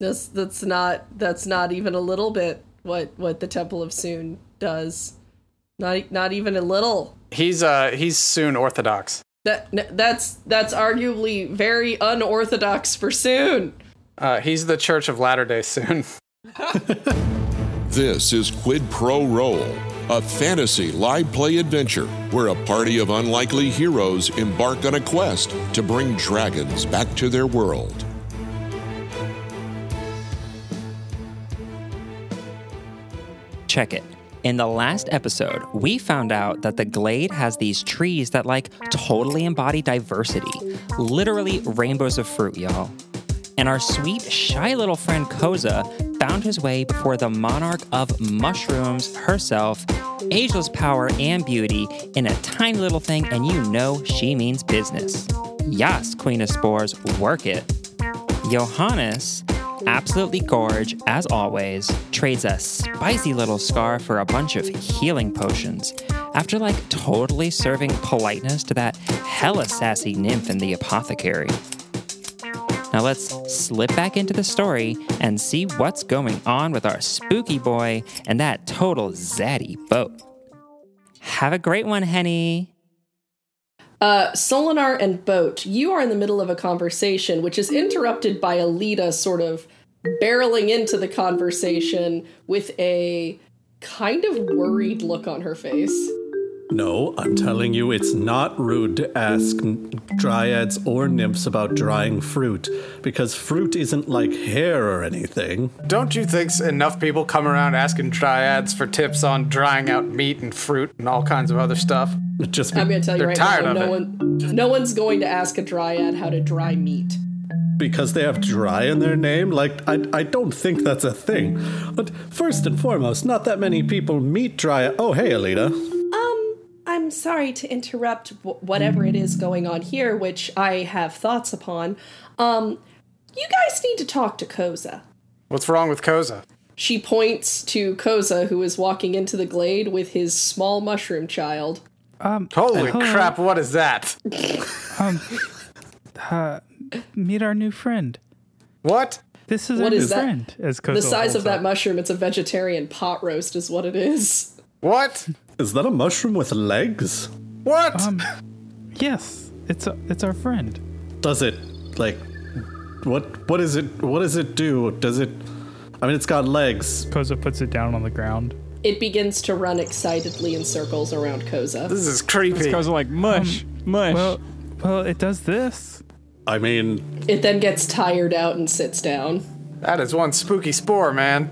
That's that's not that's not even a little bit what what the Temple of Soon does. Not not even a little. He's uh he's soon orthodox. That that's that's arguably very unorthodox for Soon. Uh, he's the Church of Latter Day Soon. This is Quid Pro Roll, a fantasy live play adventure where a party of unlikely heroes embark on a quest to bring dragons back to their world. Check it. In the last episode, we found out that the Glade has these trees that, like, totally embody diversity. Literally rainbows of fruit, y'all. And our sweet, shy little friend Koza found his way before the monarch of mushrooms herself, ageless power and beauty in a tiny little thing, and you know she means business. Yas, Queen of Spores, work it. Johannes, absolutely gorge as always, trades a spicy little scar for a bunch of healing potions. After like totally serving politeness to that hella sassy nymph in the apothecary. Now let's slip back into the story and see what's going on with our spooky boy and that total zaddy boat. Have a great one, Henny. Uh, Solinar and Boat, you are in the middle of a conversation, which is interrupted by Alita sort of barreling into the conversation with a kind of worried look on her face. No, I'm telling you, it's not rude to ask dryads or nymphs about drying fruit, because fruit isn't like hair or anything. Don't you think enough people come around asking dryads for tips on drying out meat and fruit and all kinds of other stuff? Just I'm going to tell you They're right tired now, of no it. one, no one's going to ask a dryad how to dry meat. Because they have dry in their name? Like, I, I don't think that's a thing. But first and foremost, not that many people meet dry. Oh, hey, Alita. Um, I'm sorry to interrupt w- whatever it is going on here, which I have thoughts upon. Um, you guys need to talk to Koza. What's wrong with Koza? She points to Koza, who is walking into the glade with his small mushroom child. Um, Holy hello. crap, what is that? um, Uh, meet our new friend. What? This is What our is new that? friend. As The size holds of that up. mushroom, it's a vegetarian pot roast, is what it is. What? Is that a mushroom with legs? What? Um, yes, it's a, it's our friend. Does it, like, what, what is it, what does it do? Does it, I mean, it's got legs. Koza puts it down on the ground. It begins to run excitedly in circles around Koza. this is creepy. Goes like mush, mush. Well, well, it does this. I mean, It then gets tired out and sits down. That is one spooky spore, man.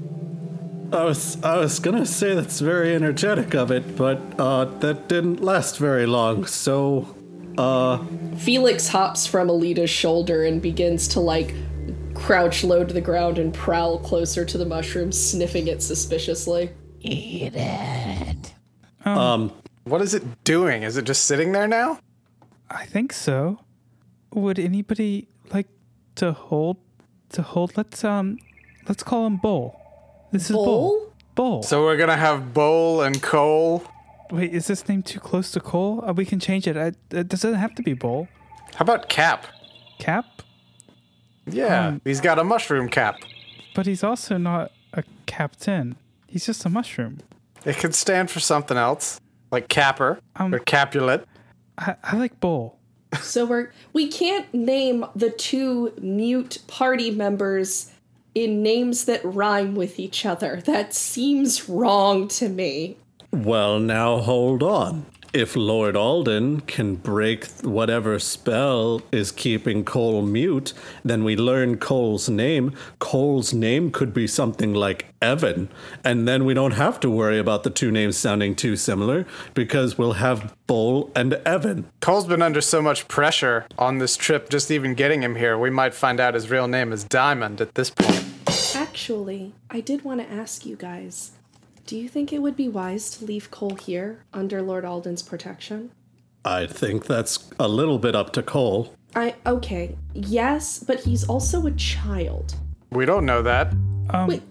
I was I was gonna say that's very energetic of it, but uh, that didn't last very long. So, uh, Felix hops from Alita's shoulder and begins to like crouch low to the ground and prowl closer to the mushroom, sniffing it suspiciously. Um What is it doing? Is it just sitting there now? I think so. Would anybody like to hold to hold? Let's um, let's call him Bowl. This is Bowl. Bull? Bull. So we're gonna have Bowl and Kol. Wait, is this name too close to Kol? Uh, we can change it. I, it doesn't have to be Bowl. How about Cap? Cap, Yeah, he's got a mushroom cap. but he's also not a captain. He's just a mushroom. It could stand for something else, like Capper Um, or Capulet. I, I like Bull. So we're we can't name the two mute party members in names that rhyme with each other. That seems wrong to me. well, now hold on. If Lord Alden can break whatever spell is keeping Kol mute, then we learn Kol's name. Kol's name could be something like Evan, and then we don't have to worry about the two names sounding too similar because we'll have Bull and Evan. Kol's been under so much pressure on this trip, just even getting him here. We might find out his real name is Diamond at this point. Actually, I did want to ask you guys. Do you think it would be wise to leave Kol here under Lord Alden's protection? I think that's a little bit up to Kol. I okay. Yes, but he's also a child. We don't know that. Um, Wait.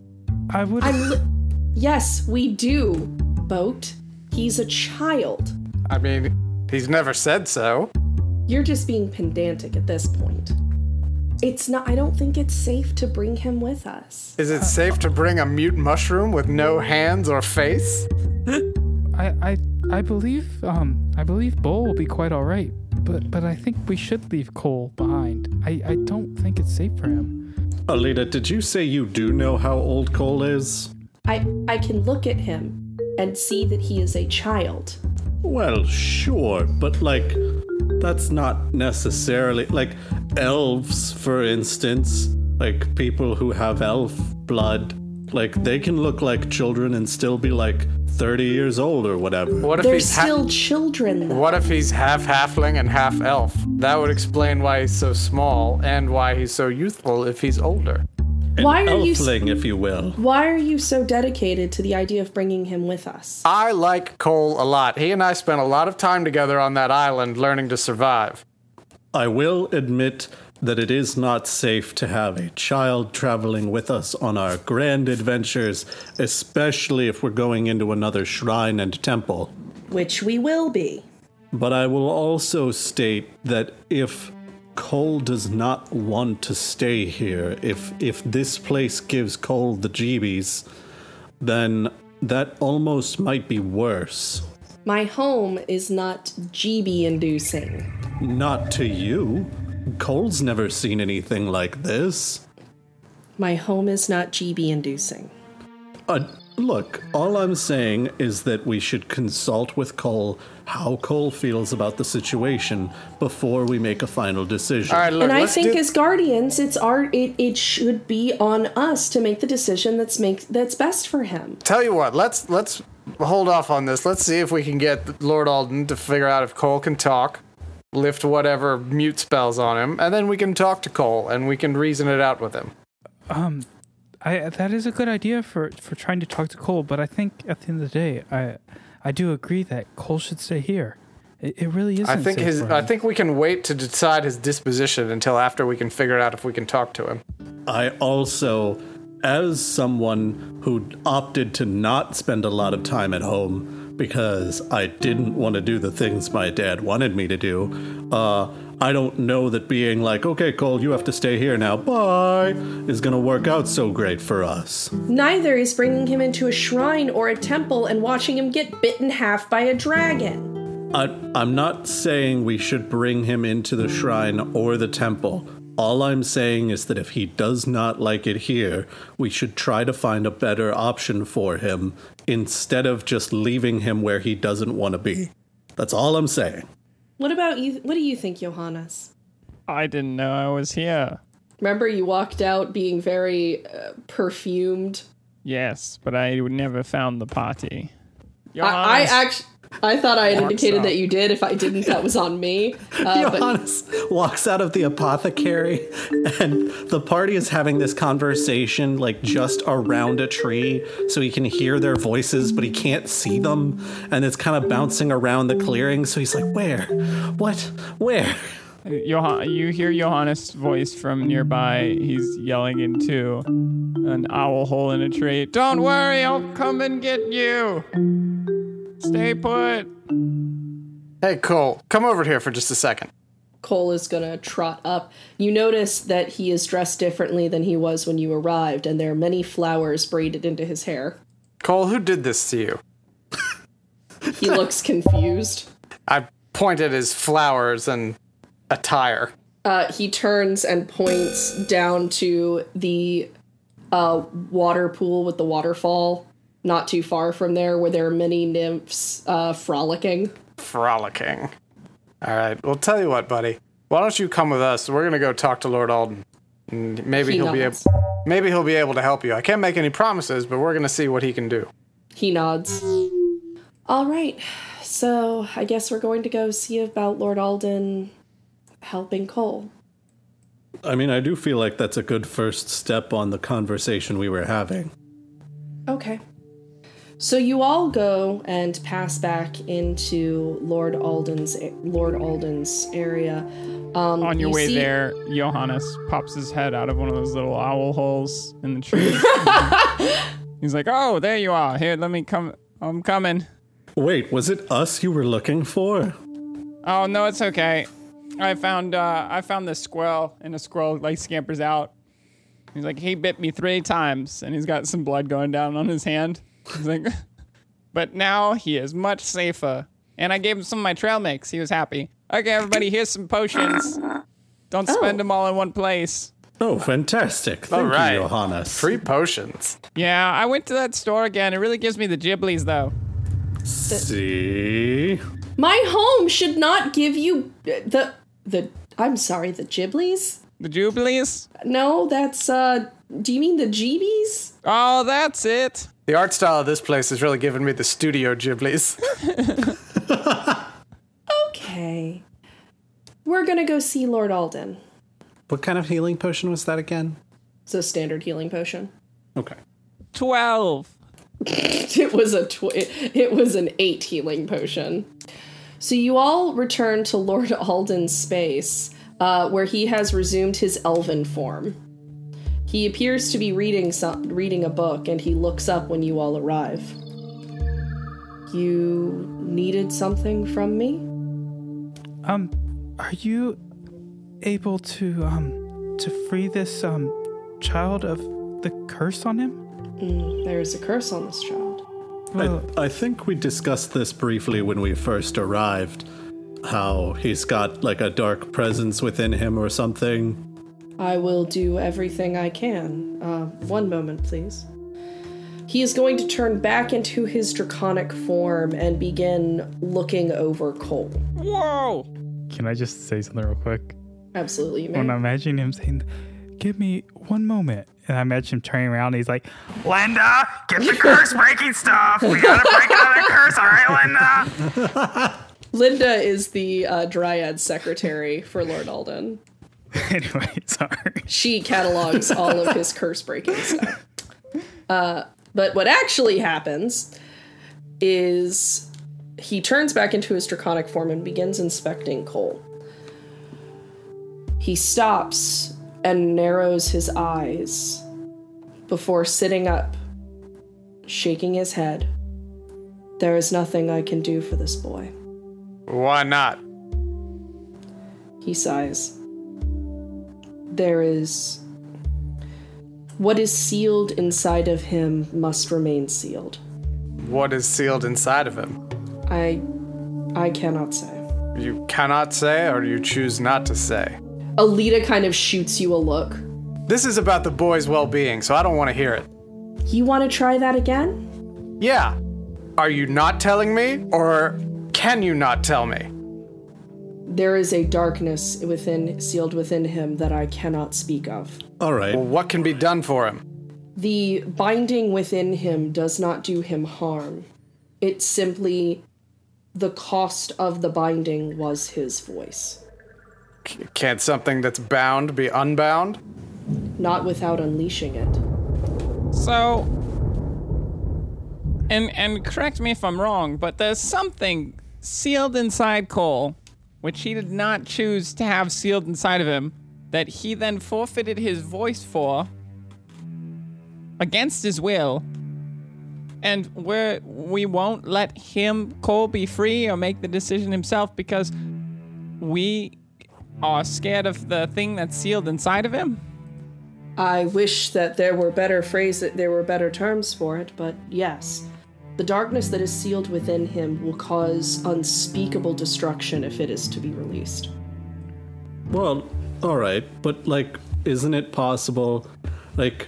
I would. I'm li- Yes, we do. Boat. He's a child. I mean, he's never said so. You're just being pedantic at this point. It's not. I don't think it's safe to bring him with us. Is it safe to bring a mute mushroom with no hands or face? I, I, I believe, um, I believe Bull will be quite all right. But, but I think we should leave Kol behind. I, I don't think it's safe for him. Alita, did you say you do know how old Kol is? I I can look at him and see that he is a child. Well, sure, but like, that's not necessarily. Like, elves, for instance, like people who have elf blood, like, they can look like children and still be like 30 years old or whatever. What if They're he's ha- still children. Though. What if he's half halfling and half elf? That would explain why he's so small and why he's so youthful if he's older. An Why are you s- if you will. Why are you so dedicated to the idea of bringing him with us? I like Kol a lot. He and I spent a lot of time together on that island learning to survive. I will admit that it is not safe to have a child traveling with us on our grand adventures, especially if we're going into another shrine and temple. Which we will be. But I will also state that if Kol does not want to stay here, if if this place gives Kol the jeebies, then that almost might be worse. My home is not GB inducing. Not to you. Kol's never seen anything like this. My home is not GB inducing. Uh, look, all I'm saying is that we should consult with Kol how Kol feels about the situation before we make a final decision. All right, look, and I think do- as guardians, it's our it, it should be on us to make the decision that's make that's best for him. tell you what, let's let's hold off on this. Let's see if we can get Lord Alden to figure out if Kol can talk, lift whatever mute spells on him, and then we can talk to Kol and we can reason it out with him. Um, I that is a good idea for for trying to talk to Kol, but I think at the end of the day, I I do agree that Kol should stay here. It, it really isn't. I think safe his for I think we can wait to decide his disposition until after we can figure out if we can talk to him. I also, as someone who opted to not spend a lot of time at home because I didn't want to do the things my dad wanted me to do, uh, I don't know that being like, okay, Kol, you have to stay here now, bye, is going to work out so great for us. Neither is bringing him into a shrine or a temple and watching him get bit in half by a dragon. I, I'm not saying we should bring him into the shrine or the temple. All I'm saying is that if he does not like it here, we should try to find a better option for him instead of just leaving him where he doesn't want to be. That's all I'm saying. What about you? What do you think, Johannes? I didn't know I was here. Remember, you walked out being very uh, perfumed. Yes, but I never found the party. I, I actually, I thought I had indicated out. that you did. If I didn't, that was on me. Uh, but Johannes walks out of the apothecary, and the party is having this conversation like just around a tree, so he can hear their voices, but he can't see them. And it's kind of bouncing around the clearing, so he's like, Where? What? Where? Johan- you hear Johannes' voice from nearby. He's yelling into an owl hole in a tree. Don't worry, I'll come and get you. Stay put. Hey Kol, come over here for just a second. Kol is gonna trot up. You notice that he is dressed differently than he was when you arrived, and there are many flowers braided into his hair. Kol, who did this to you? He looks confused. I pointed his flowers and attire. Uh, he turns and points down to the uh, water pool with the waterfall, not too far from there, where there are many nymphs uh, frolicking. Frolicking. All right. Well, tell you what, buddy. Why don't you come with us? We're gonna go talk to Lord Alden. And maybe He he will be able. Maybe he'll be able to help you. I can't make any promises, but we're gonna see what he can do. He nods. All right, so I guess we're going to go see about Lord Alden helping Kol. I mean, I do feel like that's a good first step on the conversation we were having. Okay. So you all go and pass back into Lord Alden's Lord Alden's area. Um, On your you way see- there, Johannes pops his head out of one of those little owl holes in the tree. He's like, "Oh, there you are. Here, let me come. I'm coming." Wait, was it us you were looking for? Oh no, it's okay. I found uh, I found this squirrel, and the squirrel like scampers out. He's like, he bit me three times, and he's got some blood going down on his hand. He's like, but now he is much safer. And I gave him some of my trail mix. He was happy. Okay, everybody, here's some potions. Don't oh. spend Oh. them all in one place. Oh, fantastic. Thank All right. you, Johannes. Free potions. Yeah, I went to that store again. It really gives me the giblies, though. See? My home should not give you the the. I'm sorry, the giblies. The jubilees? No, that's uh. Do you mean the jeebies? Oh, that's it. The art style of this place has really given me the studio Ghibli's. Okay. We're gonna go see Lord Alden. What kind of healing potion was that again? It's a standard healing potion. Okay. 12. It was a tw- it, it was an eight healing potion. So you all return to Lord Alden's space, uh, where he has resumed his elven form. He appears to be reading some, reading a book, and he looks up when you all arrive. You needed something from me? Um, are you able to um to free this um child of the curse on him? There's a curse on this child. Well, I, I think we discussed this briefly when we first arrived. How he's got like a dark presence within him or something. I will do everything I can. Uh, one moment, please. He is going to turn back into his draconic form and begin looking over Kol. Whoa! can I just say something real quick? Absolutely, you may. When I imagine him saying, "Give me one moment," and I imagine him turning around, and he's like, Linda, get the curse breaking stuff. We gotta break another curse, all right, Linda? Linda is the uh, Dryad secretary for Lord Alden. "Anyway, sorry." She catalogs all of his curse breaking stuff. Uh, but what actually happens is he turns back into his draconic form and begins inspecting Kol. He stops and narrows his eyes before sitting up, shaking his head. There is nothing I can do for this boy. Why not? He sighs. There is. What is sealed inside of him must remain sealed. What is sealed inside of him? I. I cannot say. You cannot say, or you choose not to say. Alita kind of shoots you a look. This is about the boy's well being, so I don't want to hear it. You want to try that again? Yeah. Are you not telling me, or can you not tell me? There is a darkness within sealed within him that I cannot speak of. All right. Well, what can be done for him? The binding within him does not do him harm. It's simply the cost of the binding was his voice. C- Can't something that's bound be unbound? Not without unleashing it. So, and and correct me if I'm wrong, but there's something sealed inside Kol, which he did not choose to have sealed inside of him, that he then forfeited his voice for against his will. And we're, we won't let him, Kol, be free or make the decision himself because we are scared of the thing that's sealed inside of him. I wish that there were better phrase that there were better terms for it, but yes. The darkness that is sealed within him will cause unspeakable destruction if it is to be released. Well, all right, but like, isn't it possible, like,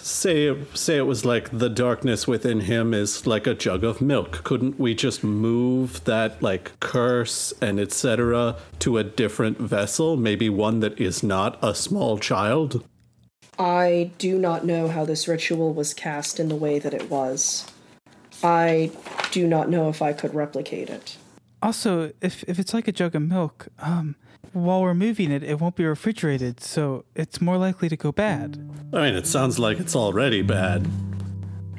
say say it was like the darkness within him is like a jug of milk? Couldn't we just move that like curse and etc. to a different vessel, maybe one that is not a small child? I do not know how this ritual was cast in the way that it was. I do not know if I could replicate it. Also, if if it's like a jug of milk, um, while we're moving it, it won't be refrigerated, so it's more likely to go bad. I mean, it sounds like it's already bad.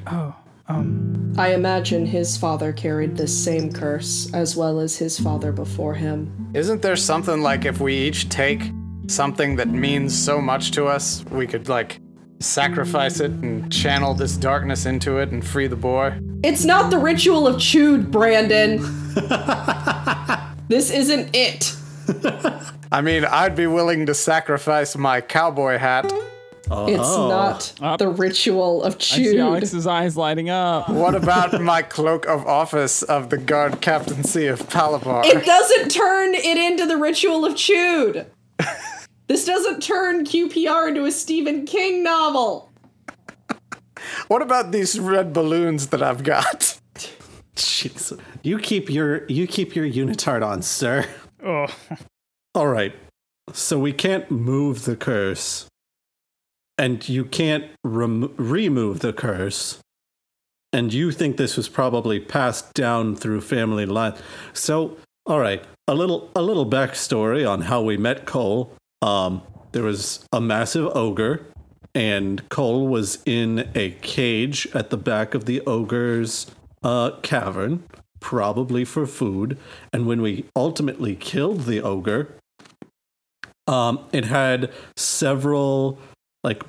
Oh, um, I imagine his father carried this same curse, as well as his father before him. Isn't there something like if we each take something that means so much to us, we could like sacrifice it and channel this darkness into it and free the boy? It's not the ritual of Chüd, Brandon! this isn't it. I mean, I'd be willing to sacrifice my cowboy hat. It's not Up. the ritual of I see Chüd. Alex's eyes lighting up. What about my cloak of office of the guard captaincy of Palabar? It doesn't turn it into the ritual of Chüd. this doesn't turn QPR into a Stephen King novel. What about these red balloons that I've got? Jeez. You keep your you keep your unitard on, sir. Oh, All right. So we can't move the curse, and you can't rem- remove the curse. And you think this was probably passed down through family line. So, all right, a little a little backstory on how we met Kol. Um, there was a massive ogre, and Kol was in a cage at the back of the ogre's uh, cavern, probably for food. And when we ultimately killed the ogre, um, it had several like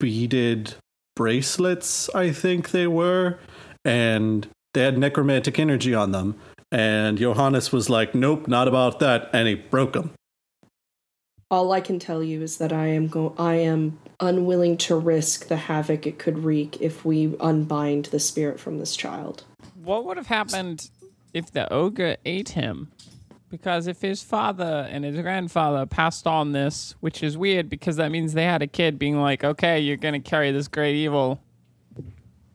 beaded bracelets, I think they were, and they had necromantic energy on them. And Johannes was like, "Nope, not about that," and he broke them. All I can tell you is that I am go- I am unwilling to risk the havoc it could wreak if we unbind the spirit from this child. What would have happened if the ogre ate him? Because if his father and his grandfather passed on this, which is weird because that means they had a kid being like, okay, you're going to carry this great evil.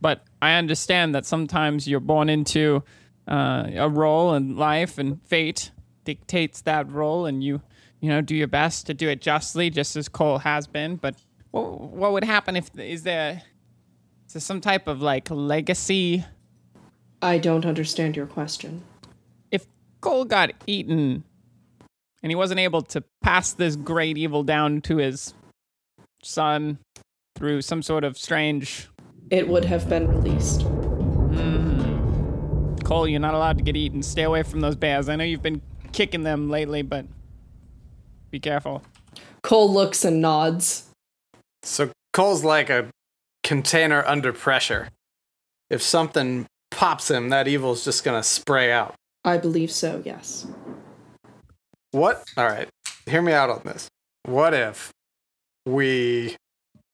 But I understand that sometimes you're born into uh, a role in life and fate dictates that role and you, you know, do your best to do it justly, just as Kol has been. But what, what would happen if, is there, is there some type of like legacy I don't understand your question. if Kol got eaten and he wasn't able to pass this great evil down to his son through some sort of strange It would have been released. Mm-hmm. Kol, you're not allowed to get eaten. Stay away from those bears. I know you've been kicking them lately, but be careful. Kol looks and nods. So Kol's like a container under pressure. If something pops him, that evil's just gonna spray out. I believe so, yes. What? All right, hear me out on this. What if we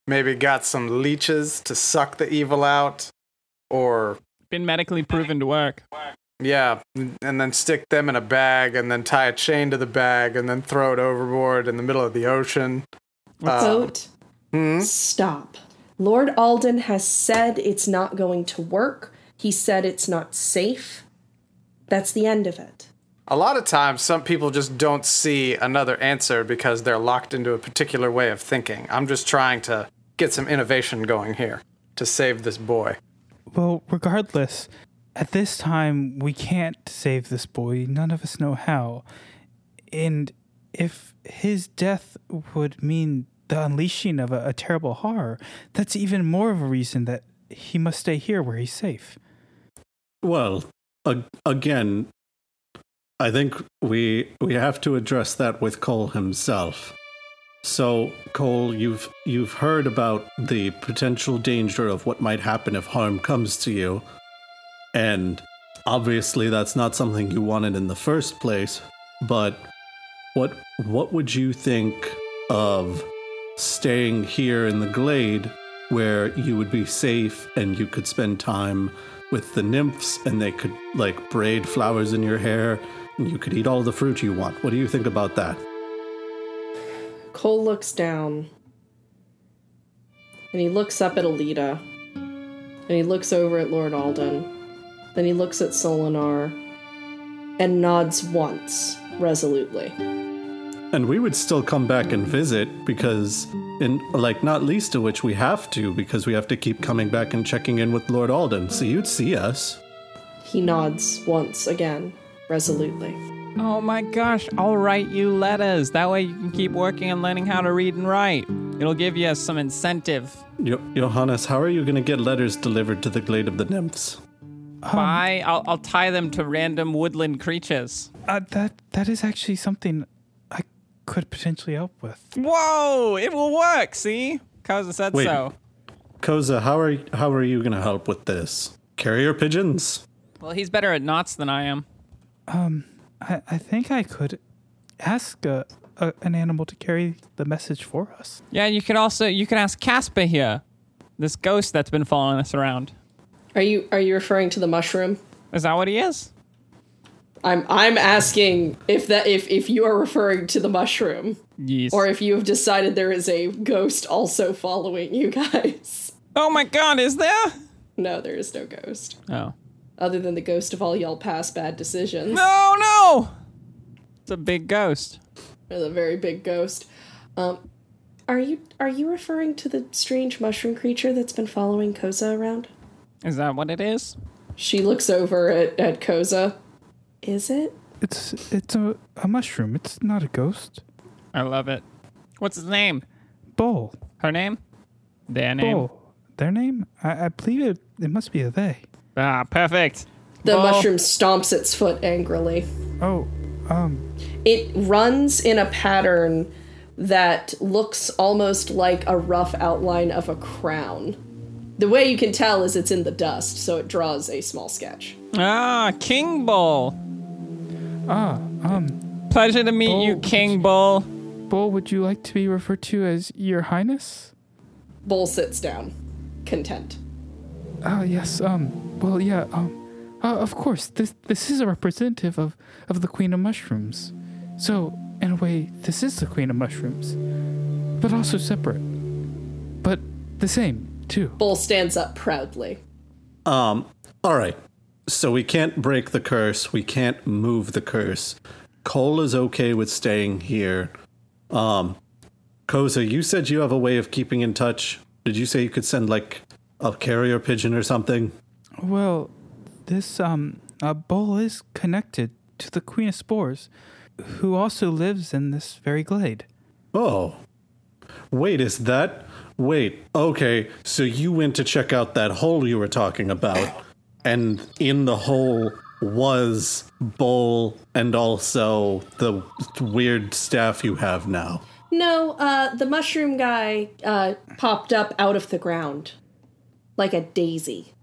maybe got some leeches to suck the evil out, or Been medically proven to work. Yeah, and then stick them in a bag, and then tie a chain to the bag, and then throw it overboard in the middle of the ocean? Boat, um, hmm? stop. Lord Alden has said it's not going to work. He said it's not safe. That's the end of it. A lot of times, some people just don't see another answer because they're locked into a particular way of thinking. I'm just trying to get some innovation going here to save this boy. well, regardless, at this time, we can't save this boy. None of us know how. And if his death would mean the unleashing of a, a terrible horror, that's even more of a reason that he must stay here where he's safe. Well, ag- again, I think we we have to address that with Kol himself. So, Kol, you've you've heard about the potential danger of what might happen if harm comes to you. And obviously that's not something you wanted in the first place, but what what would you think of staying here in the glade where you would be safe and you could spend time with the nymphs and they could like braid flowers in your hair and you could eat all the fruit you want. What do you think about that? Kol looks down and he looks up at Alita and he looks over at Lord Alden. Then he looks at Solinar and nods once resolutely. And we would still come back and visit because in like not least of which we have to because we have to keep coming back and checking in with Lord Alden. So you'd see us. He nods once again resolutely. Oh my gosh, I'll write you letters. That way you can keep working and learning how to read and write. It'll give you some incentive. Jo- Johannes, how are you going to get letters delivered to the Glade of the Nymphs? Bye. I'll, I'll tie them to random woodland creatures. Uh, that that is actually something I could potentially help with. Whoa, it will work, see? Koza said Wait. so. Koza, how are how are you going to help with this? Carrier pigeons? Well, he's better at knots than I am. Um, I, I think I could ask a, a, an animal to carry the message for us. Yeah, you could also you can ask Casper here, this ghost that's been following us around. Are you are you referring to the mushroom? Is that what he is? I'm I'm asking if that if if you are referring to the mushroom Yes. or if you have decided there is a ghost also following you guys. oh my God, is there? No, there is no ghost. Oh. Other than the ghost of all y'all past bad decisions. No, no. It's a big ghost. It's a very big ghost. Um are you are you referring to the strange mushroom creature that's been following Koza around? Is that what it is? She looks over at, at Koza. Is it? It's it's a, a mushroom. It's not a ghost. I love it. What's his name? Bull. Her name? Their name? Bull. Their name? I, I believe it. It must be a they. Ah, perfect. The Bull. mushroom stomps its foot angrily. Oh, um, It runs in a pattern that looks almost like a rough outline of a crown. The way you can tell is it's in the dust, so it draws a small sketch. Ah, King Bull. ah, um, Pleasure to meet you, Bull. King Bull. Bull. Would you like to be referred to as Your Highness? Bull sits down, content. Ah, yes. Um. Well, yeah. Um. Uh, of course. This this is a representative of of the Queen of Mushrooms. So in a way, this is the Queen of Mushrooms, but also separate, but the same too. Bull stands up proudly. Um, all right. So we can't break the curse. We can't move the curse. Kol is okay with staying here. Um, Koza, you said you have a way of keeping in touch. Did you say you could send like a carrier pigeon or something? Well, this um uh, bull is connected to the Queen of Spores, who also lives in this very glade. Oh. Wait, is that? Wait, okay. So you went to check out that hole you were talking about, and in the hole was Bull and also the weird staff you have now. No, uh, the mushroom guy uh, popped up out of the ground like a daisy.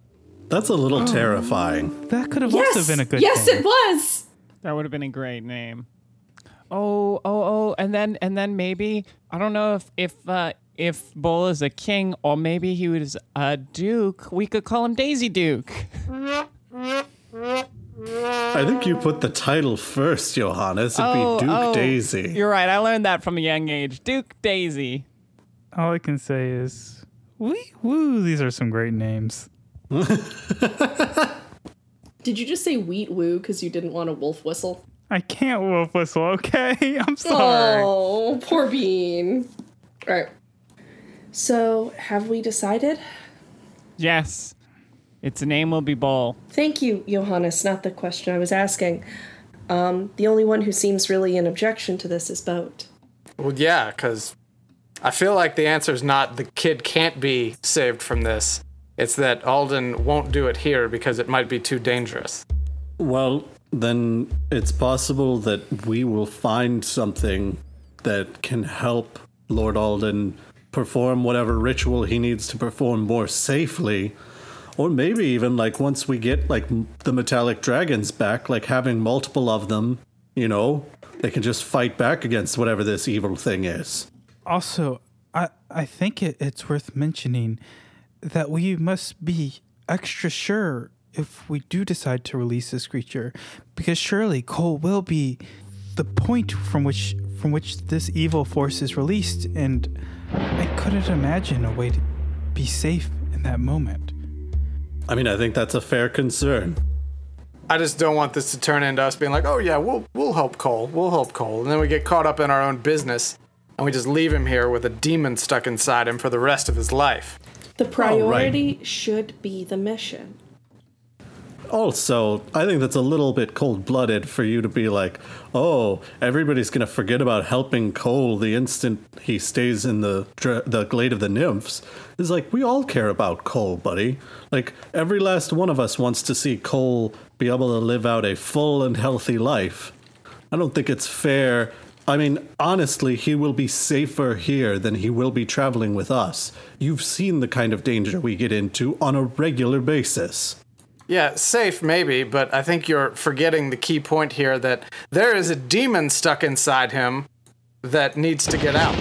That's a little terrifying. That could have Yes, also been a good yes, thing. it was. That would have been a great name. Oh, oh, oh, and then and then maybe I don't know if if uh, if Bull is a king or maybe he was a duke. We could call him Daisy Duke. I think you put the title first, Johannes. It'd Oh, be Duke oh, Daisy. You're right. I learned that from a young age. Duke Daisy. All I can say is, wee woo. These are some great names. Did you just say wheat woo because you didn't want a wolf whistle? I can't wolf whistle. Okay, I'm oh, sorry. Oh, poor Bean. All right. So, have we decided? Yes, its name will be Ball. Thank you, Johannes. Not the question I was asking. Um, the only one who seems really in objection to this is Boat. Well, yeah, because I feel like the answer is not the kid can't be saved from this. It's that Alden won't do it here because it might be too dangerous. Well, then it's possible that we will find something that can help Lord Alden perform whatever ritual he needs to perform more safely. Or maybe even like once we get like the metallic dragons back, like having multiple of them, you know, they can just fight back against whatever this evil thing is. Also, I I think it, it's worth mentioning that we must be extra sure if we do decide to release this creature, because surely Kol will be the point from which from which this evil force is released, and I couldn't imagine a way to be safe in that moment. I mean, I think that's a fair concern. I just don't want this to turn into us being like, "Oh yeah, we'll we'll help Kol, we'll help Kol," and then we get caught up in our own business, and we just leave him here with a demon stuck inside him for the rest of his life. The oh, priority should be the mission. Also, I think that's a little bit cold blooded for you to be like, oh, everybody's going to forget about helping Kol the instant he stays in the, the Glade of the Nymphs. It's like, we all care about Kol, buddy. Like, every last one of us wants to see Kol be able to live out a full and healthy life. I don't think it's fair. I mean, honestly, he will be safer here than he will be traveling with us. You've seen the kind of danger we get into on a regular basis. Yeah, safe maybe, but I think you're forgetting the key point here that there is a demon stuck inside him that needs to get out.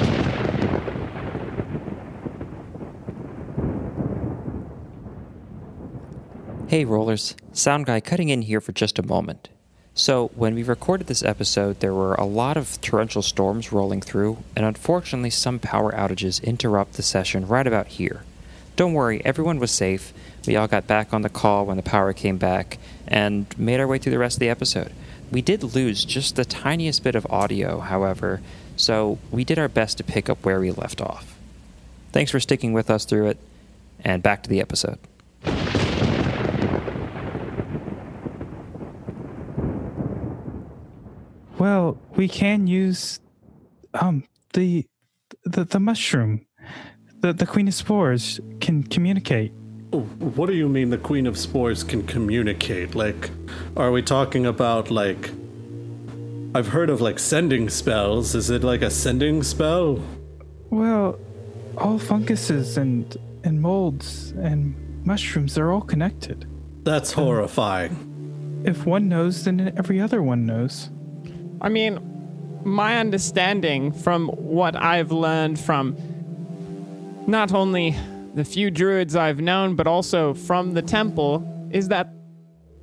Hey, rollers. Sound guy cutting in here for just a moment. So, when we recorded this episode, there were a lot of torrential storms rolling through, and unfortunately, some power outages interrupt the session right about here. Don't worry, everyone was safe. We all got back on the call when the power came back and made our way through the rest of the episode. We did lose just the tiniest bit of audio, however, so we did our best to pick up where we left off. Thanks for sticking with us through it, and back to the episode. Well, we can use um the the, the mushroom. The the queen of spores can communicate. What do you mean the Queen of Spores can communicate? Like, are we talking about, like. I've heard of, like, sending spells. Is it like a sending spell? Well, all funguses and and molds and mushrooms are all connected. That's um, horrifying. If one knows, then every other one knows. I mean, my understanding from what I've learned from not only the few druids I've known, but also from the temple, is that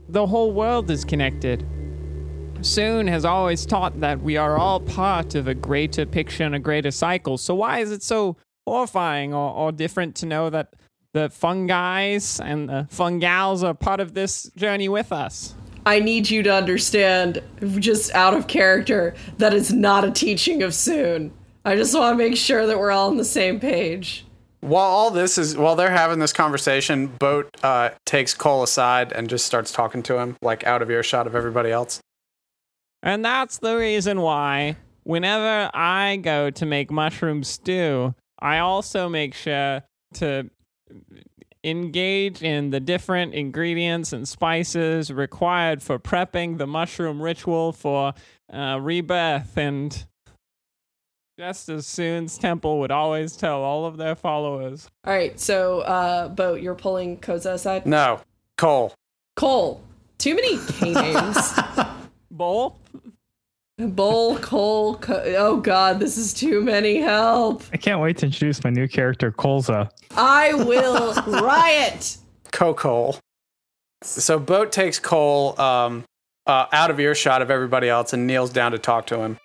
the whole world is connected. Soon has always taught that we are all part of a greater picture and a greater cycle. So why is it so horrifying or, or different to know that the fungis and the fungals are part of this journey with us? I need you to understand, just out of character, that it's not a teaching of Soon. I just want to make sure that we're all on the same page. While all this is, while they're having this conversation, Boat uh, takes Kol aside and just starts talking to him, like out of earshot of everybody else. And that's the reason why, whenever I go to make mushroom stew, I also make sure to engage in the different ingredients and spices required for prepping the mushroom ritual for uh, rebirth. And just as Soon's temple would always tell all of their followers. All right, so, uh, Boat, you're pulling Koza aside? No, Kol. Kol. Too many K names. Bowl? Bull, Kol, Co- oh god, this is too many. Help! I can't wait to introduce my new character, Colza. I will riot. Co Kol. So Boat takes Kol um, uh, out of earshot of everybody else and kneels down to talk to him.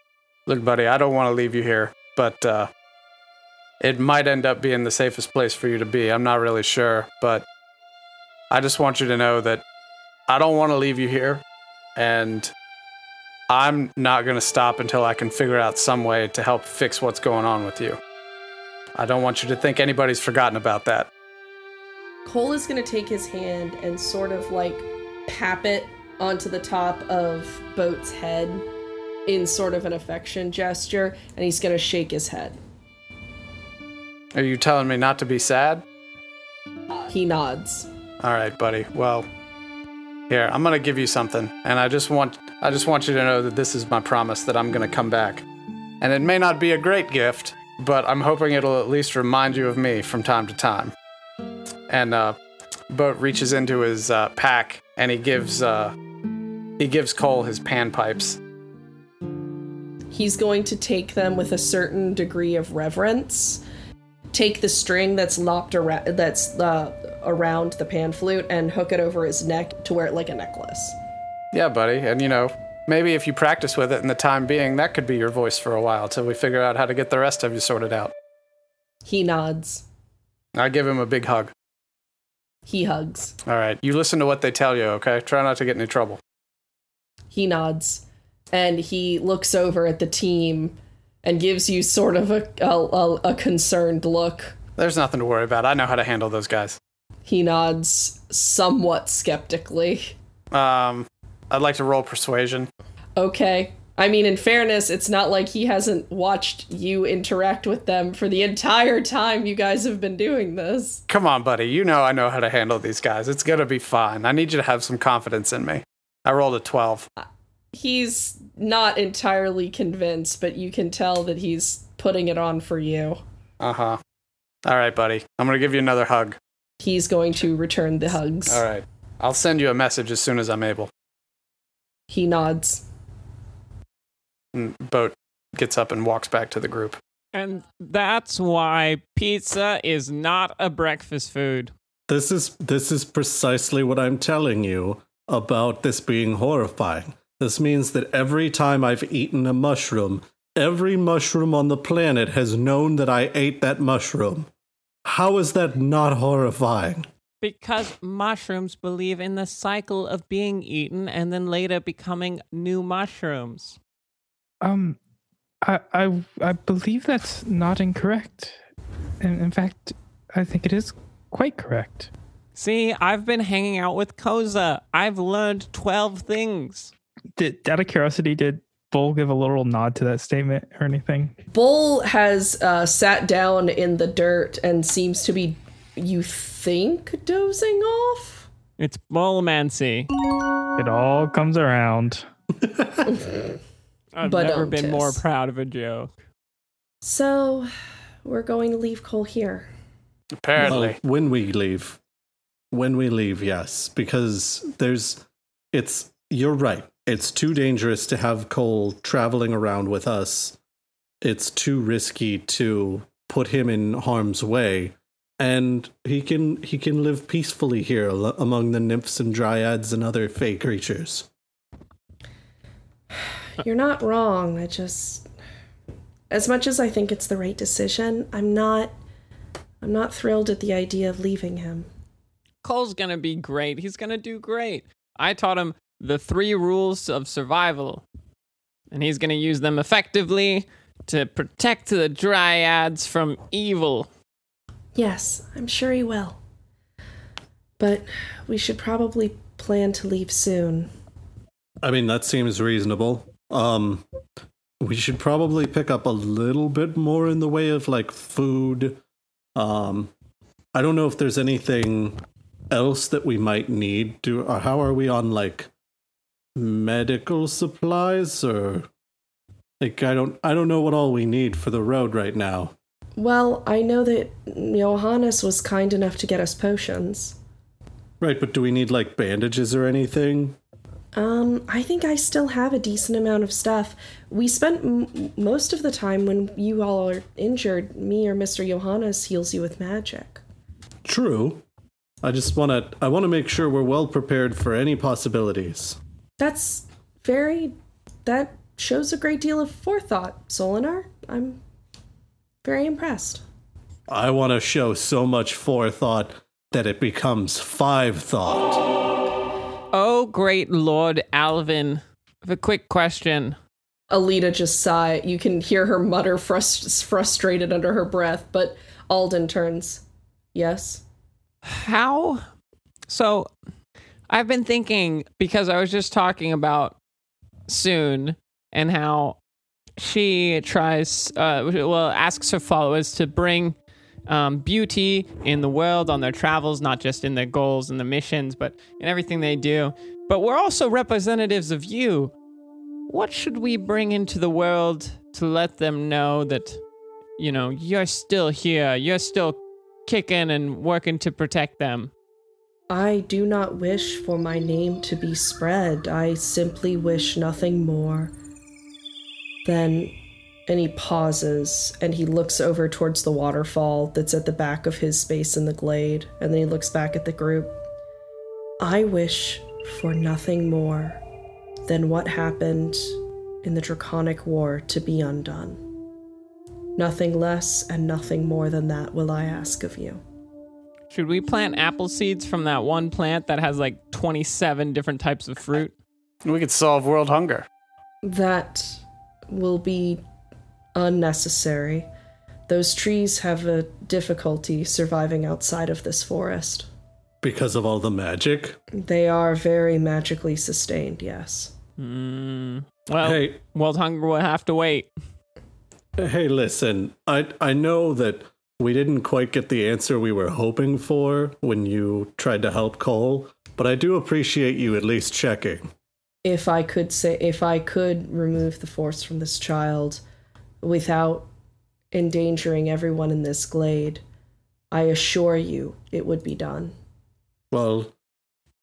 Look, buddy, I don't want to leave you here, but uh, it might end up being the safest place for you to be. I'm not really sure, but I just want you to know that I don't want to leave you here, and I'm not going to stop until I can figure out some way to help fix what's going on with you. I don't want you to think anybody's forgotten about that. Kol is gonna take his hand and sort of like pap it onto the top of Boat's head in sort of an affection gesture, and he's gonna shake his head. Are you telling me not to be sad? He nods. All right, buddy. Well, here, I'm going to give you something, and I just want I just want you to know that this is my promise that I'm going to come back. And it may not be a great gift, but I'm hoping it'll at least remind you of me from time to time. And uh Boat reaches into his uh, pack and he gives uh he gives Kol his panpipes. He's going to take them with a certain degree of reverence. Take the string that's lopped around that's uh, around the pan flute and hook it over his neck to wear it like a necklace. Yeah, buddy. And you know, maybe if you practice with it in the time being, that could be your voice for a while till we figure out how to get the rest of you sorted out. He nods. I give him a big hug. He hugs. All right, you listen to what they tell you, okay? Try not to get in any trouble. He nods. And he looks over at the team and gives you sort of a, a, a, concerned look. There's nothing to worry about. I know how to handle those guys. He nods somewhat skeptically. Um, I'd like to roll persuasion. Okay. I mean, in fairness, it's not like he hasn't watched you interact with them for the entire time you guys have been doing this. Come on, buddy. You know I know how to handle these guys. It's gonna be fine. I need you to have some confidence in me. I rolled a 12. He's not entirely convinced, but you can tell that he's putting it on for you. Uh huh. All right, buddy. I'm gonna give you another hug. He's going to return the hugs. All right. I'll send you a message as soon as I'm able. He nods. And Boat gets up and walks back to the group. And that's why pizza is not a breakfast food. This is this is precisely what I'm telling you about this being horrifying. This means that every time I've eaten a mushroom, every mushroom on the planet has known that I ate that mushroom. How is that not horrifying? Because mushrooms believe in the cycle of being eaten and then later becoming new mushrooms. Um, I I I believe that's not incorrect. In, in fact, I think it is quite correct. See, I've been hanging out with Koza. I've learned 12 things. Did out of curiosity, did Bull give a little nod to that statement or anything? Bull has uh, sat down in the dirt and seems to be, you think, dozing off? It's bullmancy. It all comes around. I've But, never been more proud of a joke. So, we're going to leave Kol here. Apparently. Well, when we leave. When we leave, yes. Because there's it's you're right. It's too dangerous to have Kol traveling around with us. It's too risky to put him in harm's way. And he can he can live peacefully here al- among the nymphs and dryads and other fey creatures. You're not wrong. I just as much as I think it's the right decision, I'm not I'm not thrilled at the idea of leaving him. Kol's gonna be great. He's gonna do great. I taught him the three rules of survival, and he's gonna use them effectively to protect the dryads from evil. Yes, I'm sure he will. But we should probably plan to leave soon. I mean, that seems reasonable. Um, we should probably pick up a little bit more in the way of like food. Um, I don't know if there's anything else that we might need. Do how are we on like medical supplies or like I don't I don't know what all we need for the road right now. Well, I know that Johannes was kind enough to get us potions. Right, but do we need like bandages or anything? Um, I think I still have a decent amount of stuff. We spent m- most of the time when you all are injured, me or Mr. Johannes heals you with magic. True. I just want to I want to make sure we're well prepared for any possibilities. That's very. That shows a great deal of forethought, Solinar. I'm very impressed. I want to show so much forethought that it becomes five thought. Oh, great Lord Alvin. I have a quick question. Alita just sigh. You can hear her mutter frust- frustrated under her breath, but Alden turns. Yes? How? So, I've been thinking because I was just talking about Soon and how she tries, uh, well, asks her followers to bring um, beauty in the world on their travels, not just in their goals and the missions, but in everything they do. But we're also representatives of you. What should we bring into the world to let them know that, you know, you're still here, you're still kicking and working to protect them? I do not wish for my name to be spread. I simply wish nothing more. than. and he pauses and he looks over towards the waterfall that's at the back of his space in the glade, and then he looks back at the group. I wish for nothing more than what happened in the Draconic War to be undone. Nothing less and nothing more than that will I ask of you. Should we plant apple seeds from that one plant that has like 27 different types of fruit? We could solve world hunger. That will be unnecessary. Those trees have a difficulty surviving outside of this forest. Because of all the magic? They are very magically sustained, yes. Mm, well, Hey. world hunger will have to wait. Hey, listen, I I know that we didn't quite get the answer we were hoping for when you tried to help Kol, but I do appreciate you at least checking. If I could say, if I could remove the force from this child without endangering everyone in this glade, I assure you it would be done. Well,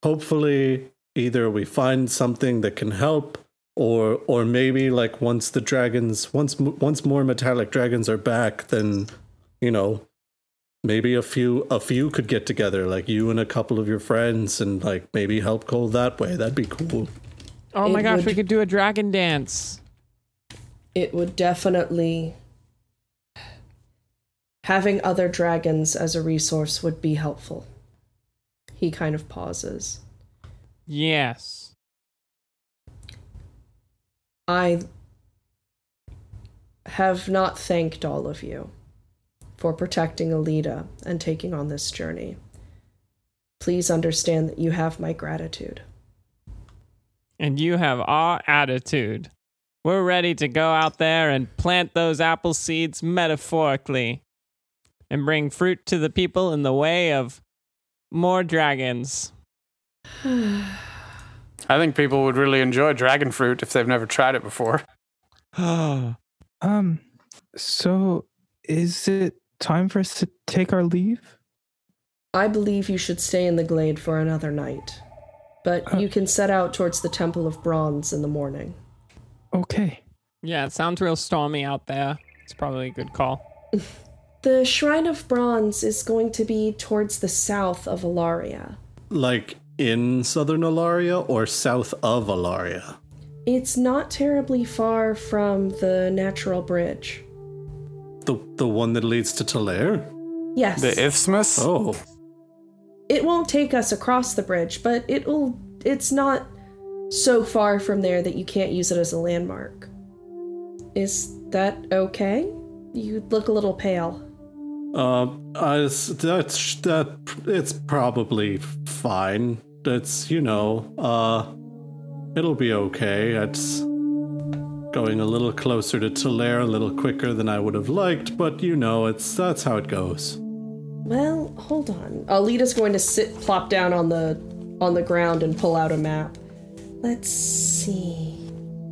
hopefully either we find something that can help or or maybe like once the dragons once once more metallic dragons are back then you know maybe a few a few could get together like you and a couple of your friends and like maybe help Kol that way that'd be cool Oh my gosh, would- we could do a dragon dance. It would definitely. Having other dragons as a resource would be helpful. He kind of pauses. Yes. I have not thanked all of you for protecting Alita and taking on this journey. Please understand that you have my gratitude. And you have our attitude. We're ready to go out there and plant those apple seeds metaphorically and bring fruit to the people in the way of more dragons. I think people would really enjoy dragon fruit if they've never tried it before. Um, so is it time for us to take our leave? I believe you should stay in the glade for another night, but you can set out towards the Temple of Bronze in the morning. Okay. yeah, it sounds real stormy out there. It's probably a good call. The Shrine of Bronze is going to be towards the south of Alaria. like in southern Alaria or south of Alaria It's not terribly far from the natural bridge. The the one that leads to Talair Yes. The isthmus? oh it won't take us across the bridge, but it'll it's not so far from there that you can't use it as a landmark. Is that okay? You look a little pale. Um, uh, that's that. It's probably fine. It's you know, uh, it'll be okay. It's going a little closer to Talair a little quicker than I would have liked, but you know, it's that's how it goes. Well, hold on. Alita's going to sit plop down on the on the ground and pull out a map. Let's see.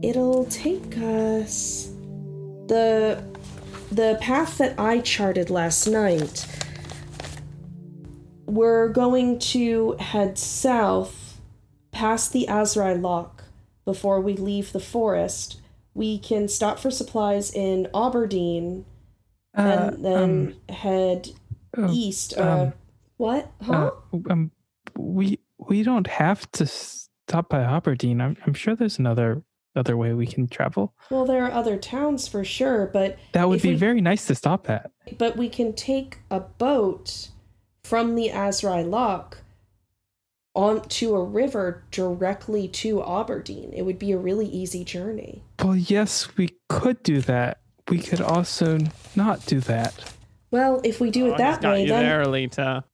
It'll take us the the path that I charted last night. We're going to head south past the Azrai Lock before we leave the forest. We can stop for supplies in Aberdeen Uh, and then head oh, east. Uh, um, what? Huh? uh, um, we we don't have to stop by Aberdeen. I'm I'm sure there's another other way we can travel. well, there are other towns for sure, but That would be we- very nice to stop at. but we can take a boat from the Azrai Lock onto a river directly to Aberdeen. It would be a really easy journey. Well, yes, we could do that. We could also not do that. Well, if we do Oh, it he's that got way, you then there, Alita.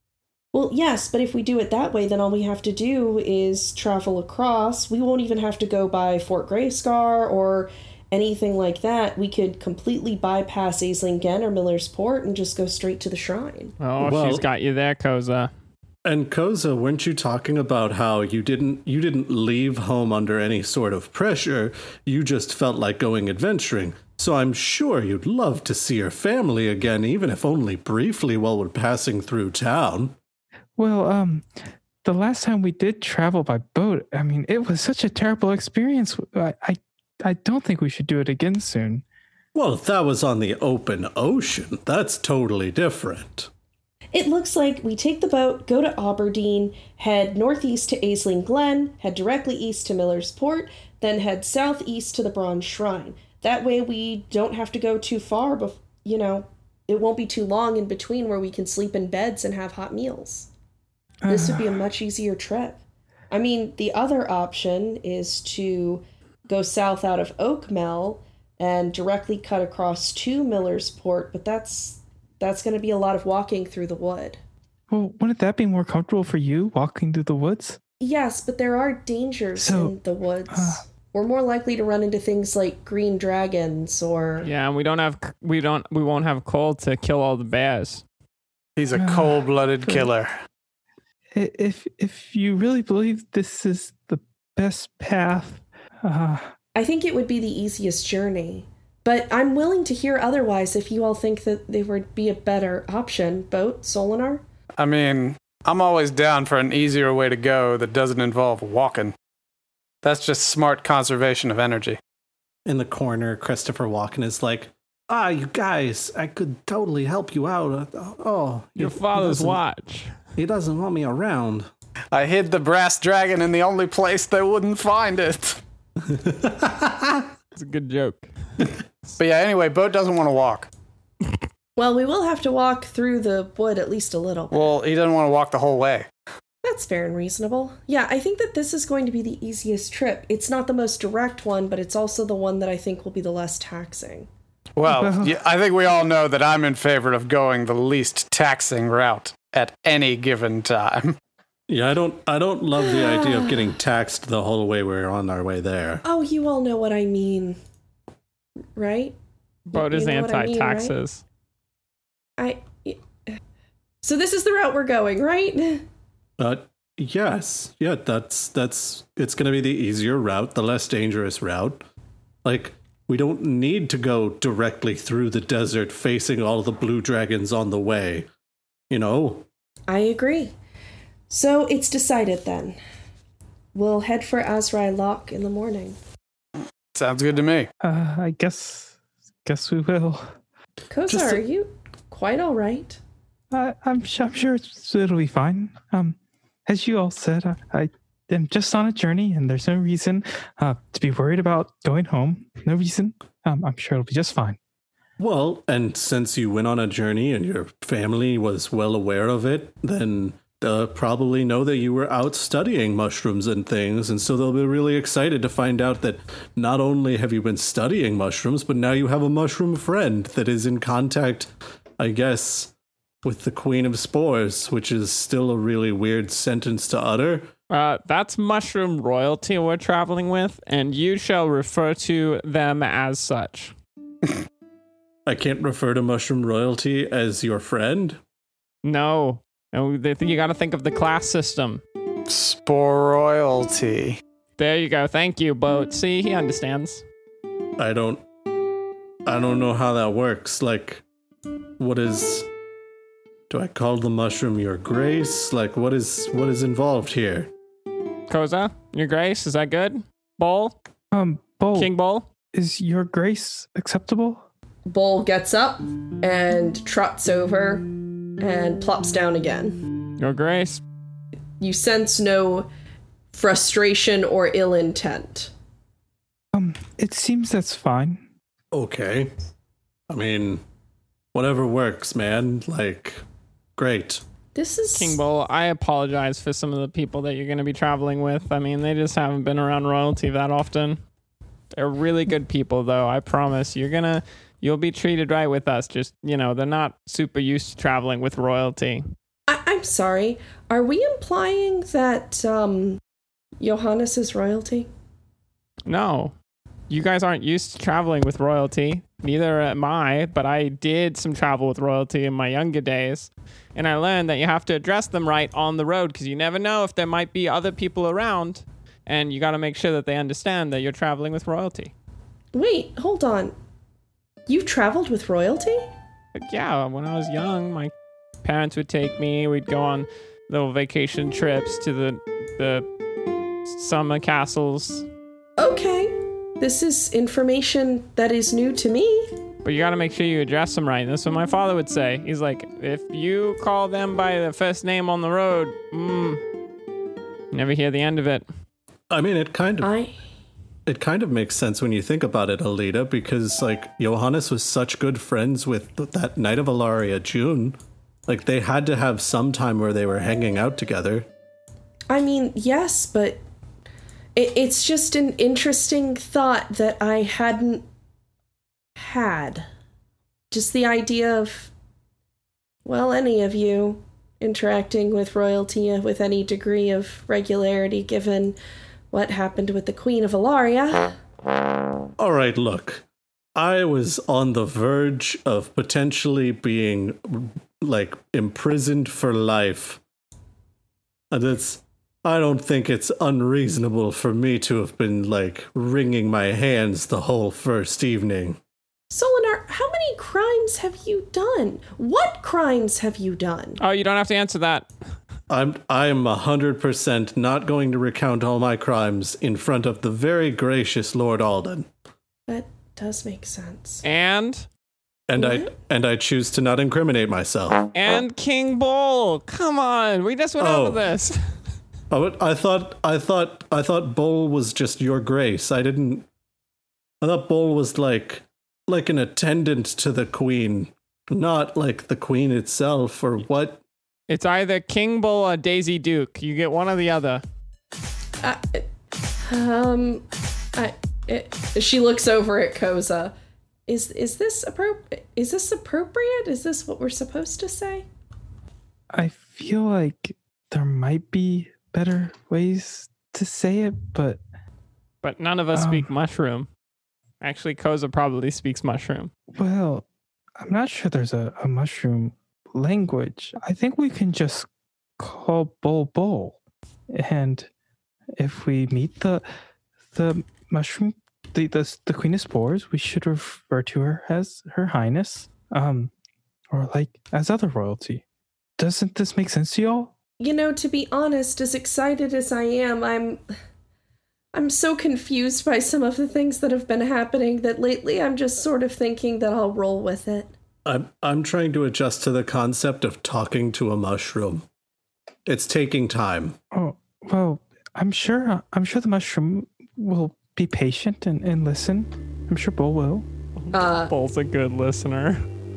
well, yes, but if we do it that way, then all we have to do is travel across. We won't even have to go by Fort Grayscar or anything like that. We could completely bypass Aislingen or Miller's Port and just go straight to the shrine. Oh, Well- she's got you there, Koza. And Koza, weren't you talking about how you didn't you didn't leave home under any sort of pressure? You just felt like going adventuring. So I'm sure you'd love to see your family again, even if only briefly while we're passing through town. Well, um, the last time we did travel by boat, I mean, it was such a terrible experience. I, I, I don't think we should do it again soon. Well, if that was on the open ocean, that's totally different. It looks like we take the boat, go to Aberdeen, head northeast to Aisling Glen, head directly east to Miller's Port, then head southeast to the Bronze Shrine. That way we don't have to go too far, bef- you know, it won't be too long in between where we can sleep in beds and have hot meals. This would be a uh-huh. much easier trip. I mean, the other option is to go south out of Oakmell and directly cut across to Miller's Port, but that's that's going to be a lot of walking through the wood. Well, wouldn't that be more comfortable for you walking through the woods? Yes, but there are dangers So, in the woods. uh, We're more likely to run into things like green dragons or Yeah, and we don't have we don't we won't have Kol to kill all the bears. He's a cold blooded killer. If if you really believe this is the best path, uh, I think it would be the easiest journey. But I'm willing to hear otherwise if you all think that there would be a better option. Boat, Solinar? I mean, I'm always down for an easier way to go that doesn't involve walking. That's just smart conservation of energy. In the corner, Christopher Walken is like, "Ah, you guys, I could totally help you out. Oh, Your he- he father's watch. He doesn't want me around." I hid the brass dragon in the only place they wouldn't find it. It's a good joke. But yeah, anyway, Boat doesn't want to walk. Well, we will have to walk through the wood at least a little. Well, he doesn't want to walk the whole way. That's fair and reasonable. Yeah, I think that this is going to be the easiest trip. It's not the most direct one, but it's also the one that I think will be the less taxing. Well, yeah, I think we all know that I'm in favor of going the least taxing route at any given time. Yeah, I don't. I don't love the idea of getting taxed the whole way we're on our way there. Oh, you all know what I mean, right? Boat You is know what I mean, right? anti-taxes. I. So this is the route we're going, right? Uh, yes, yeah, that's that's. It's gonna be the easier route, the less dangerous route. Like we don't need to go directly through the desert, facing all the blue dragons on the way. You know, I agree. So it's decided then. We'll head for Azrai Lock in the morning. Sounds good to me. Uh, I guess, guess we will. Koza, Just a- are you quite all right? Uh, I'm, I'm sure it's, it'll be fine. Um, as you all said, I, I am just on a journey, and there's no reason uh, to be worried about going home. No reason. Um, I'm sure it'll be just fine. Well, and since you went on a journey and your family was well aware of it, then uh, probably know that you were out studying mushrooms and things, and so they'll be really excited to find out that not only have you been studying mushrooms, but now you have a mushroom friend that is in contact, I guess, with the Queen of Spores, which is still a really weird sentence to utter. Uh, that's mushroom royalty we're traveling with, and you shall refer to them as such. I can't refer to mushroom royalty as your friend. No, no, they think you got to think of the class system. Spore royalty. There you go. Thank you, boat. See, he understands. I don't I don't know how that works. Like what is do I call the mushroom your grace? Like what is what is involved here? Koza, your grace, is that good? Bowl, Um, Bowl, King Bowl. is your grace acceptable? Bull gets up and trots over and plops down again. Your grace. You sense no frustration or ill intent. Um, it seems that's fine. Okay. I mean, whatever works, man. Like great. This is King Bowl, I apologize for some of the people that you're going to be traveling with. I mean, they just haven't been around royalty that often. They're really good people, though. I promise. You're going to, you'll be treated right with us. Just, you know, they're not super used to traveling with royalty. I- I'm sorry. Are we implying that um, Johannes is royalty? No, you guys aren't used to traveling with royalty. Neither am I, but I did some travel with royalty in my younger days. And I learned that you have to address them right on the road because you never know if there might be other people around. And you got to make sure that they understand that you're traveling with royalty. Wait, hold on. You've traveled with royalty? Yeah, when I was young, my parents would take me. We'd go on little vacation trips to the the summer castles. Okay. This is information that is new to me. But you got to make sure you address them right. And that's what my father would say. He's like, if you call them by the first name on the road, mm, never hear the end of it. I mean, it kind of I it kind of makes sense when you think about it, Alita, because like Johannes was such good friends with that Knight of Alaria, June. Like they had to have some time where they were hanging out together. I mean, yes, but it, it's just an interesting thought that I hadn't had. Just the idea of, well, any of you interacting with royalty uh, with any degree of regularity, given what happened with the Queen of Alaria. All right, look. I was on the verge of potentially being like imprisoned for life. Uh, and it's I don't think it's unreasonable for me to have been like wringing my hands the whole first evening. Solinar, how many crimes have you done? What crimes have you done? Oh, you don't have to answer that. I'm I am a hundred percent not going to recount all my crimes in front of the very gracious Lord Alden. That does make sense. And And I mm-hmm. and I choose to not incriminate myself. and King Bull. Come on, we just went Oh. over this. Oh, I thought I thought I thought Bull was just your grace. I didn't I thought Bull was like like an attendant to the queen, not like the queen itself or what It's either King Bull or Daisy Duke. You get one or the other. Uh, um, I, it, she looks over at Koza. Is is this appro- Is this appropriate? Is this what we're supposed to say? I feel like there might be better ways to say it, but But none of us Um. speak mushroom. Actually, Koza probably speaks mushroom. well, I'm not sure there's a, a mushroom language. I think we can just call Bull Bull. And if we meet the the mushroom the, the the Queen of Spores, we should refer to her as Her Highness. Um or like as other royalty. Doesn't this make sense to y'all? You know, to be honest, as excited as I am, I'm I'm so confused by some of the things that have been happening that lately I'm just sort of thinking that I'll roll with it. I'm I'm trying to adjust to the concept of talking to a mushroom. It's taking time. Oh well, I'm sure. I'm sure the mushroom will be patient and, and listen. I'm sure Bull will. Uh, Bull's a good listener.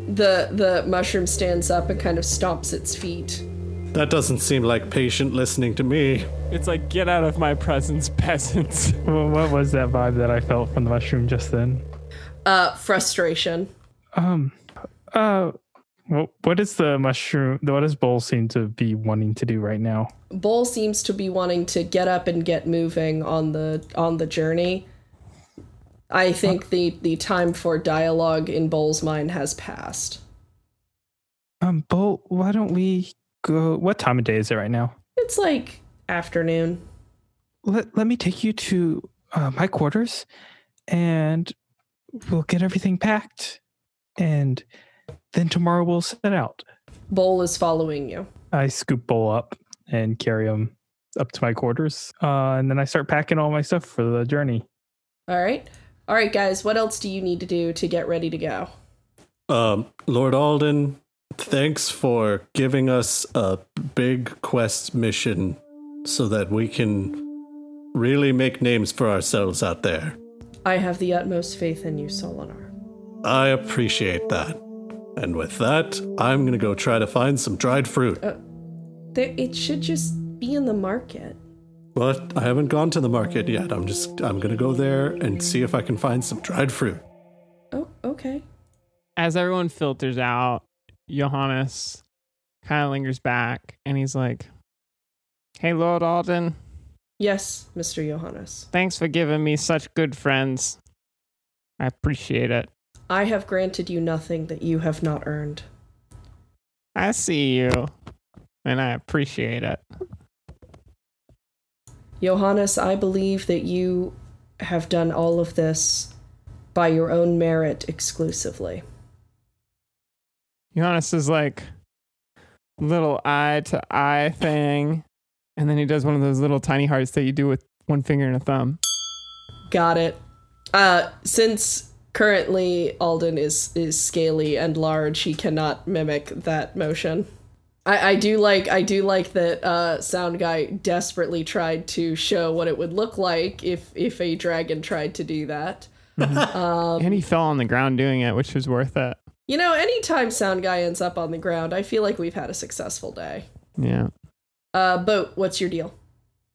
the the mushroom stands up and kind of stomps its feet. That doesn't seem like patient listening to me. It's like, get out of my presence, peasants. Well, what was that vibe that I felt from the mushroom just then? Uh, frustration. Um, uh, what what is the mushroom? What does Bull seem to be wanting to do right now? Bull seems to be wanting to get up and get moving on the on the journey. I think the the time for dialogue in Bull's mind has passed. Um, Bull, why don't we go? What time of day is it right now? It's like afternoon. Let Let me take you to uh, my quarters, and we'll get everything packed, and then tomorrow we'll set out. Bowl is following you. I scoop Bowl up and carry him up to my quarters, uh, and then I start packing all my stuff for the journey. All right. All right, guys, what else do you need to do to get ready to go? Um, Lord Alden, thanks for giving us a big quest mission so that we can really make names for ourselves out there. I have the utmost faith in you, Solinar. I appreciate that. And with that, I'm going to go try to find some dried fruit. Uh, there, it should just be in the market. But I haven't gone to the market yet. I'm just I'm going to go there and see if I can find some dried fruit. Oh, okay. As everyone filters out, Johannes kind of lingers back and he's like, Hey, Lord Alden, Yes, Mr. Johannes. thanks for giving me such good friends. I appreciate it. I have granted you nothing that you have not earned. I see you, and I appreciate it. Johannes, I believe that you have done all of this by your own merit exclusively. Johannes is like little eye to eye thing, and then he does one of those little tiny hearts that you do with one finger and a thumb. Got it. Uh, since currently Alden is is scaly and large, he cannot mimic that motion. I, I do like I do like that uh, Sound Guy desperately tried to show what it would look like if if a dragon tried to do that. and he fell on the ground doing it, which was worth it. You know, anytime Sound Guy ends up on the ground, I feel like we've had a successful day. Yeah. Uh, Boat, what's your deal?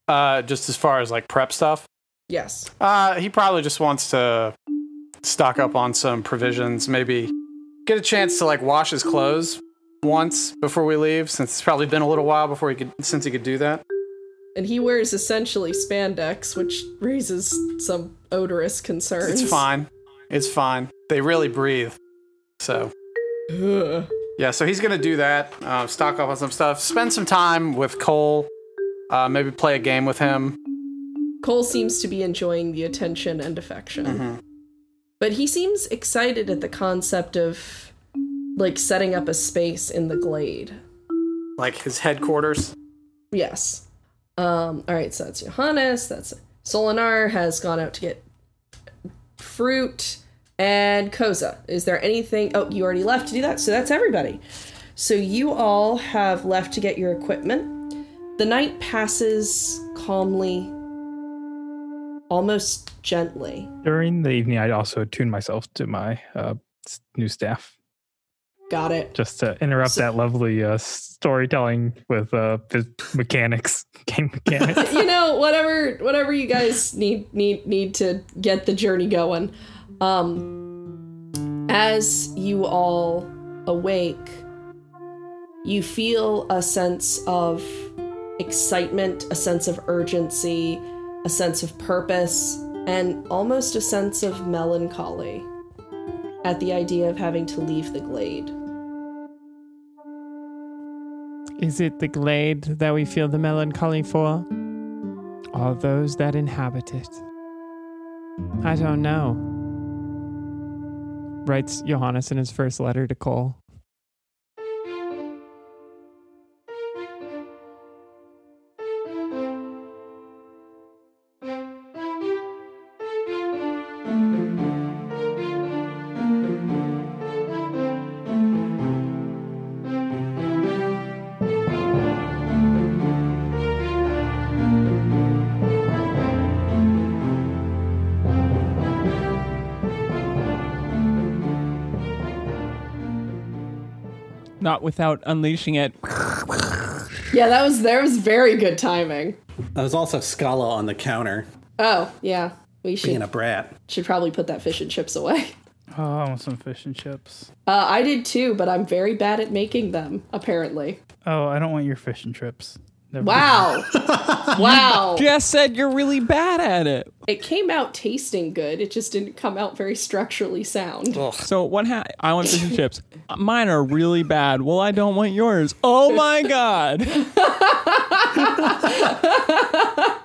Uh, just as far as like prep stuff, Yes. uh, he probably just wants to stock up on some provisions. Maybe get a chance to like wash his clothes once before we leave, since it's probably been a little while before he could since he could do that. And he wears essentially spandex, which raises some odorous concerns. It's fine. It's fine. They really breathe. So Ugh. yeah, so he's gonna do that. Uh, stock up on some stuff. Spend some time with Kol. Uh, maybe play a game with him. Kol seems to be enjoying the attention and affection. But he seems excited at the concept of like setting up a space in the glade. Like his headquarters. Yes. Um, all right, so that's Johannes. That's Solinar has gone out to get fruit. And Koza, is there anything? Oh, you already left to do that. So that's everybody. So you all have left to get your equipment. The night passes calmly, almost gently. During the evening, I also tune myself to my uh, new staff Got it. just to interrupt that lovely uh, storytelling with uh, mechanics, game mechanics. you know, whatever whatever you guys need need need to get the journey going. Um as you all awake, you feel a sense of excitement, a sense of urgency, a sense of purpose, and almost a sense of melancholy at the idea of having to leave the glade. Is it the glade that we feel the melancholy for? Or those that inhabit it? I don't know. Writes Johannes in his first letter to Kol. Without unleashing it. Yeah, that was there was very good timing. There's also Scala on the counter, Oh, yeah. We should being a brat. should probably put that fish and chips away. oh, I want some fish and chips. Uh, I did too, but I'm very bad at making them, apparently. Oh, I don't want your fish and chips. Never wow. wow. Just said you're really bad at it. It came out tasting good. It just didn't come out very structurally sound. Ugh. So what ha- I want fish and chips. Mine are really bad. Well, I don't want yours. Oh my god.